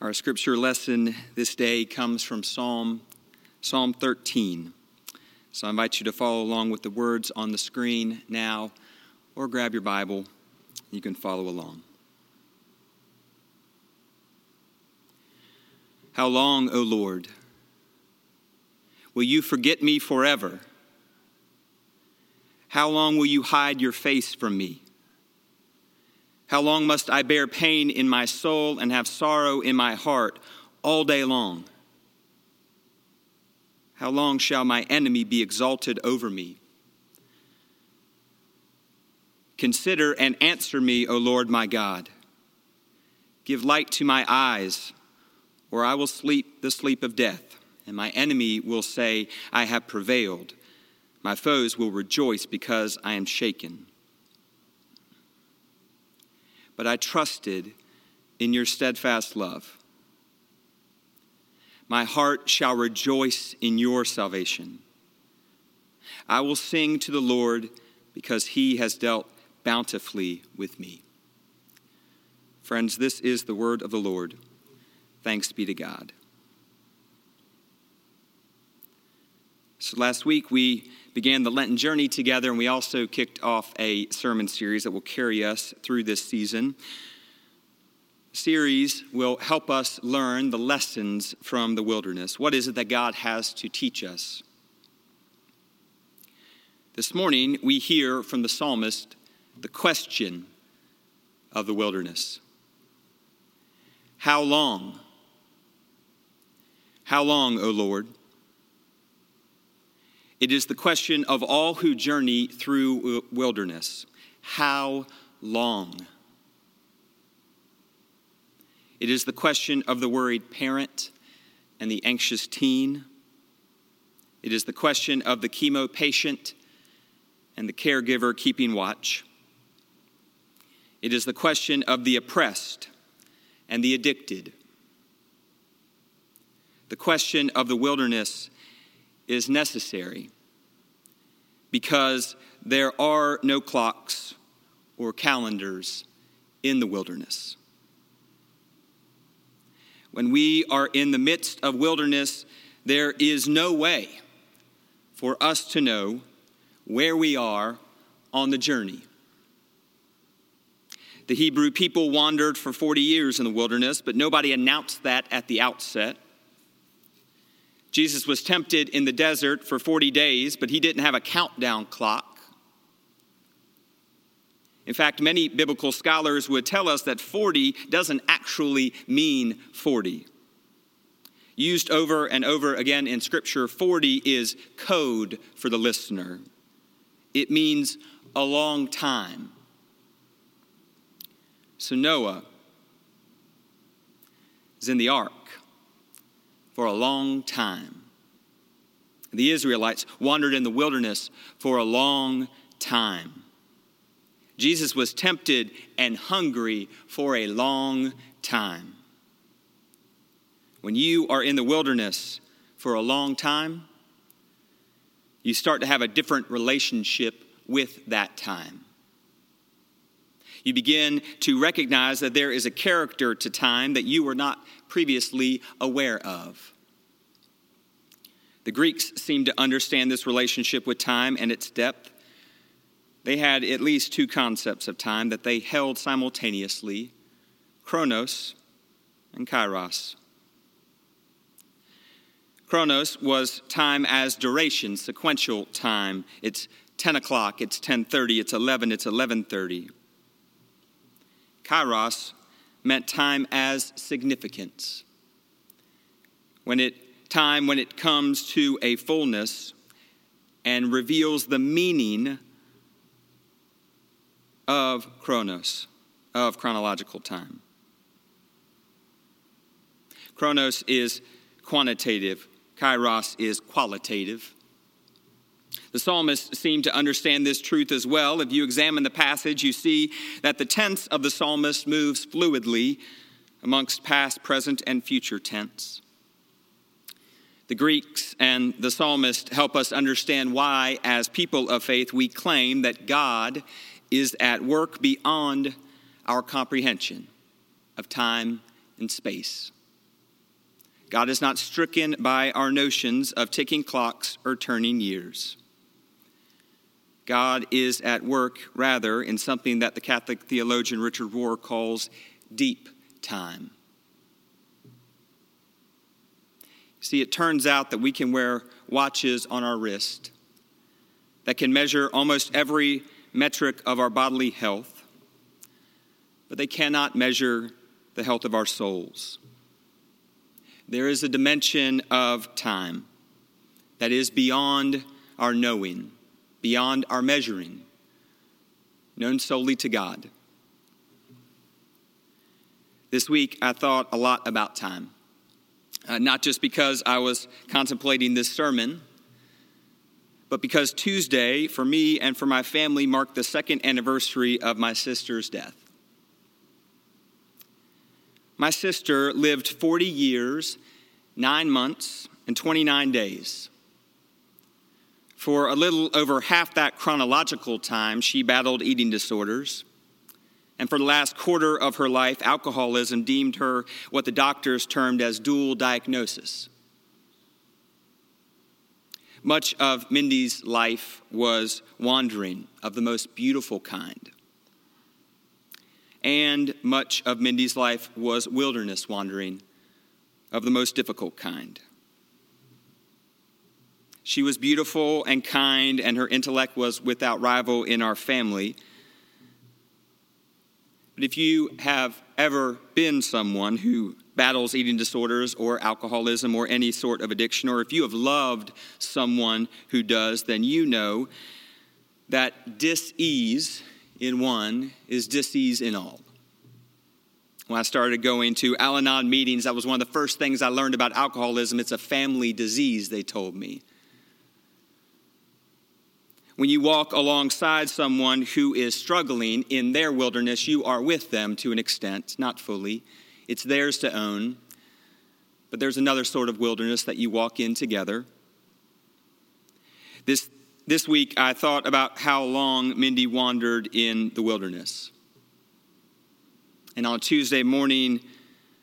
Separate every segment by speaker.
Speaker 1: Our scripture lesson this day comes from Psalm Psalm 13. So I invite you to follow along with the words on the screen now or grab your Bible. You can follow along. How long, O Lord, will you forget me forever? How long will you hide your face from me? How long must I bear pain in my soul and have sorrow in my heart all day long? How long shall my enemy be exalted over me? Consider and answer me, O Lord my God. Give light to my eyes, or I will sleep the sleep of death, and my enemy will say, I have prevailed. My foes will rejoice because I am shaken but I trusted in your steadfast love. My heart shall rejoice in your salvation. I will sing to the Lord because he has dealt bountifully with me. Friends, this is the word of the Lord. Thanks be to God. So last week we began the Lenten journey together, and we also kicked off a sermon series that will carry us through this season. Series will help us learn the lessons from the wilderness. What is it that God has to teach us? This morning, we hear from the psalmist the question of the wilderness How long? How long, O Lord? It is the question of all who journey through wilderness How long? It is the question of the worried parent and the anxious teen. It is the question of the chemo patient and the caregiver keeping watch. It is the question of the oppressed and the addicted. The question of the wilderness is necessary because there are no clocks or calendars in the wilderness. When we are in the midst of wilderness, there is no way for us to know where we are on the journey. The Hebrew people wandered for 40 years in the wilderness, but nobody announced that at the outset. Jesus was tempted in the desert for 40 days, but he didn't have a countdown clock. In fact, many biblical scholars would tell us that 40 doesn't actually mean 40. Used over and over again in Scripture, 40 is code for the listener. It means a long time. So Noah is in the ark for a long time. The Israelites wandered in the wilderness for a long time. Jesus was tempted and hungry for a long time. When you are in the wilderness for a long time, you start to have a different relationship with that time. You begin to recognize that there is a character to time that you were not previously aware of. The Greeks seemed to understand this relationship with time and its depth. They had at least two concepts of time that they held simultaneously chronos and kairos. Chronos was time as duration, sequential time. It's 10 o'clock, it's 10:30, it's 11, it's 11:30. Kairos meant time as significance. When it time when it comes to a fullness and reveals the meaning of chronos, of chronological time. Chronos is quantitative, kairos is qualitative. The psalmist seemed to understand this truth as well. If you examine the passage, you see that the tense of the psalmist moves fluidly amongst past, present, and future tense. The Greeks and the psalmist help us understand why, as people of faith, we claim that God is at work beyond our comprehension of time and space. God is not stricken by our notions of ticking clocks or turning years. God is at work, rather, in something that the Catholic theologian Richard Rohr calls deep time. See, it turns out that we can wear watches on our wrist that can measure almost every metric of our bodily health, but they cannot measure the health of our souls. There is a dimension of time that is beyond our knowing, beyond our measuring, known solely to God. This week, I thought a lot about time. Uh, not just because I was contemplating this sermon, but because Tuesday, for me and for my family, marked the second anniversary of my sister's death. My sister lived 40 years, 9 months, and 29 days. For a little over half that chronological time, she battled eating disorders. And for the last quarter of her life, alcoholism deemed her what the doctors termed as dual diagnosis. Much of Mindy's life was wandering of the most beautiful kind and much of Mindy's life was wilderness wandering of the most difficult kind. She was beautiful and kind, and her intellect was without rival in our family. But if you have ever been someone who battles eating disorders or alcoholism or any sort of addiction, or if you have loved someone who does, then you know that dis ease in one is disease in all. When I started going to Al Anon meetings, that was one of the first things I learned about alcoholism. It's a family disease, they told me. When you walk alongside someone who is struggling in their wilderness, you are with them to an extent, not fully. It's theirs to own. But there's another sort of wilderness that you walk in together. This this week, I thought about how long Mindy wandered in the wilderness. And on Tuesday morning,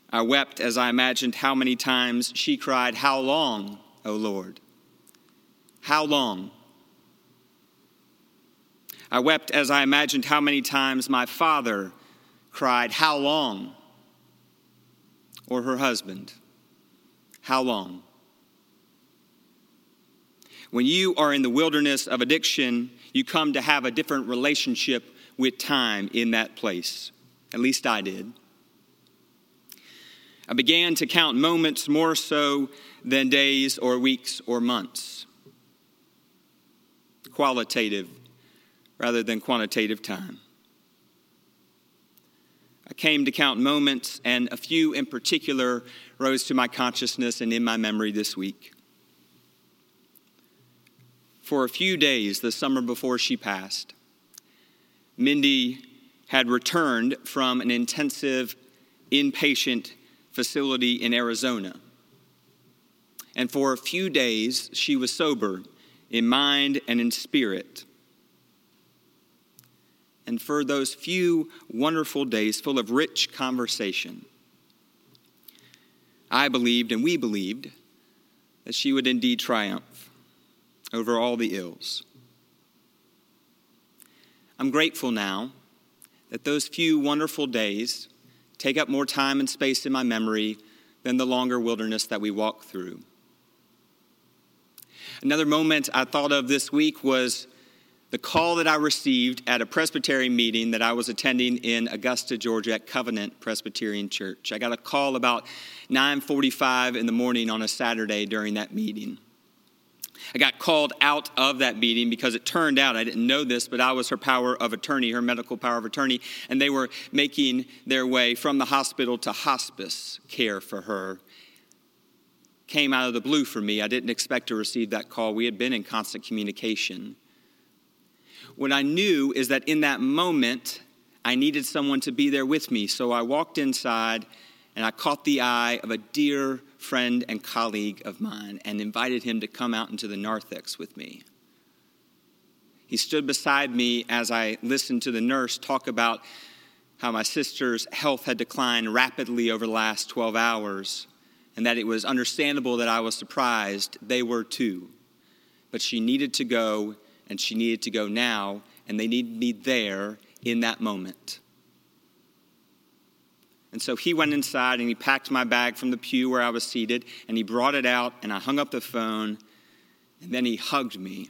Speaker 1: I wept as I imagined how many times she cried, How long, O Lord? How long? I wept as I imagined how many times my father cried, How long? Or her husband, How long? When you are in the wilderness of addiction, you come to have a different relationship with time in that place. At least I did. I began to count moments more so than days or weeks or months. Qualitative rather than quantitative time. I came to count moments, and a few in particular rose to my consciousness and in my memory this week for a few days the summer before she passed. Mindy had returned from an intensive inpatient facility in Arizona. And for a few days, she was sober in mind and in spirit. And for those few wonderful days full of rich conversation, I believed and we believed that she would indeed triumph over all the ills. I'm grateful now that those few wonderful days take up more time and space in my memory than the longer wilderness that we walk through. Another moment I thought of this week was the call that I received at a Presbyterian meeting that I was attending in Augusta, Georgia at Covenant Presbyterian Church. I got a call about 9:45 in the morning on a Saturday during that meeting. I got called out of that meeting because it turned out, I didn't know this, but I was her power of attorney, her medical power of attorney, and they were making their way from the hospital to hospice care for her. Came out of the blue for me. I didn't expect to receive that call. We had been in constant communication. What I knew is that in that moment, I needed someone to be there with me. So I walked inside and I caught the eye of a dear friend and colleague of mine and invited him to come out into the narthex with me. He stood beside me as I listened to the nurse talk about how my sister's health had declined rapidly over the last 12 hours and that it was understandable that I was surprised. They were too. But she needed to go, and she needed to go now, and they needed me there in that moment. And so he went inside and he packed my bag from the pew where I was seated, and he brought it out, and I hung up the phone, and then he hugged me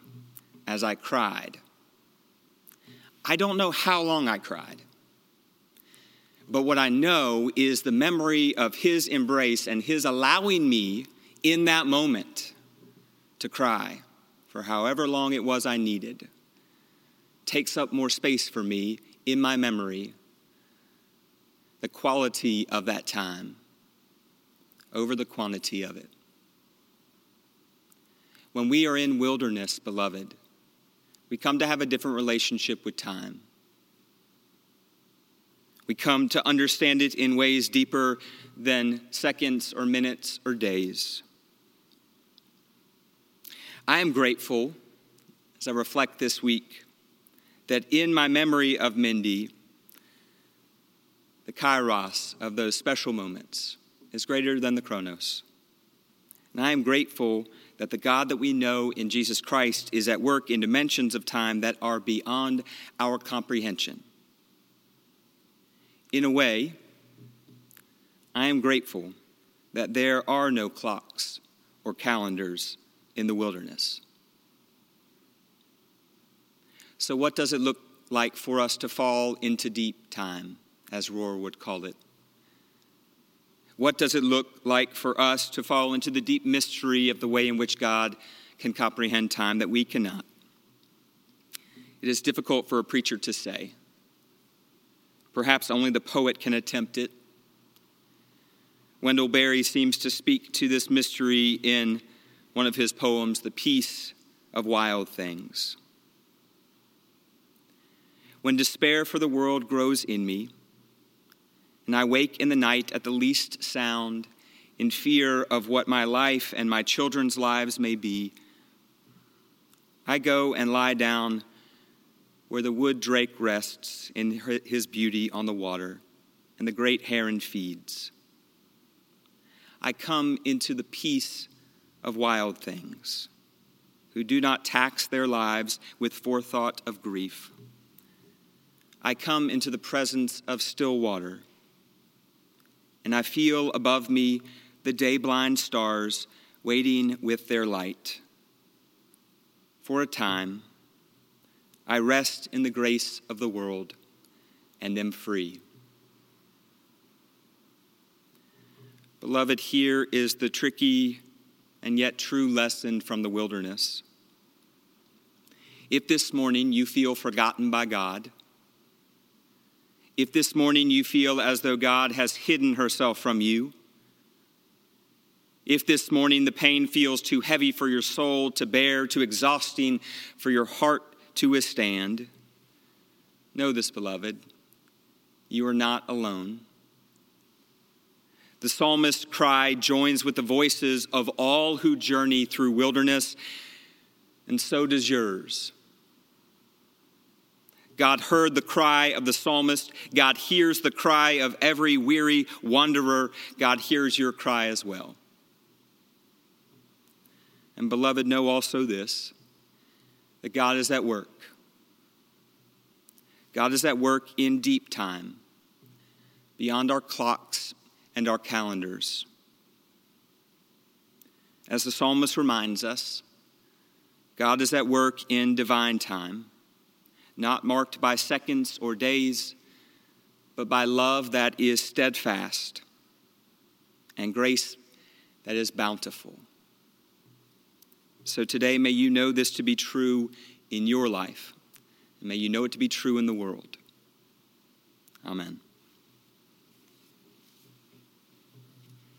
Speaker 1: as I cried. I don't know how long I cried. But what I know is the memory of his embrace and his allowing me in that moment to cry for however long it was I needed takes up more space for me in my memory. The quality of that time over the quantity of it. When we are in wilderness, beloved, we come to have a different relationship with time. We come to understand it in ways deeper than seconds or minutes or days. I am grateful as I reflect this week that in my memory of Mindy, the kairos of those special moments is greater than the chronos. And I am grateful that the God that we know in Jesus Christ is at work in dimensions of time that are beyond our comprehension. In a way, I am grateful that there are no clocks or calendars in the wilderness. So, what does it look like for us to fall into deep time, as Rohr would call it? What does it look like for us to fall into the deep mystery of the way in which God can comprehend time that we cannot? It is difficult for a preacher to say. Perhaps only the poet can attempt it. Wendell Berry seems to speak to this mystery in one of his poems, The Peace of Wild Things. When despair for the world grows in me, and I wake in the night at the least sound, in fear of what my life and my children's lives may be, I go and lie down where the wood drake rests in his beauty on the water, and the great heron feeds. I come into the peace of wild things, who do not tax their lives with forethought of grief. I come into the presence of still water, and I feel above me the day blind stars waiting with their light. For a time, I rest in the grace of the world and am free. Beloved, here is the tricky and yet true lesson from the wilderness. If this morning you feel forgotten by God, if this morning you feel as though God has hidden herself from you, if this morning the pain feels too heavy for your soul to bear, too exhausting for your heart to withstand. Know this, beloved, you are not alone. The psalmist's cry joins with the voices of all who journey through wilderness, and so does yours. God heard the cry of the psalmist. God hears the cry of every weary wanderer. God hears your cry as well. And beloved, know also this that God is at work. God is at work in deep time, beyond our clocks and our calendars. As the psalmist reminds us, God is at work in divine time, not marked by seconds or days, but by love that is steadfast and grace that is bountiful. So today, may you know this to be true in your life. And may you know it to be true in the world. Amen.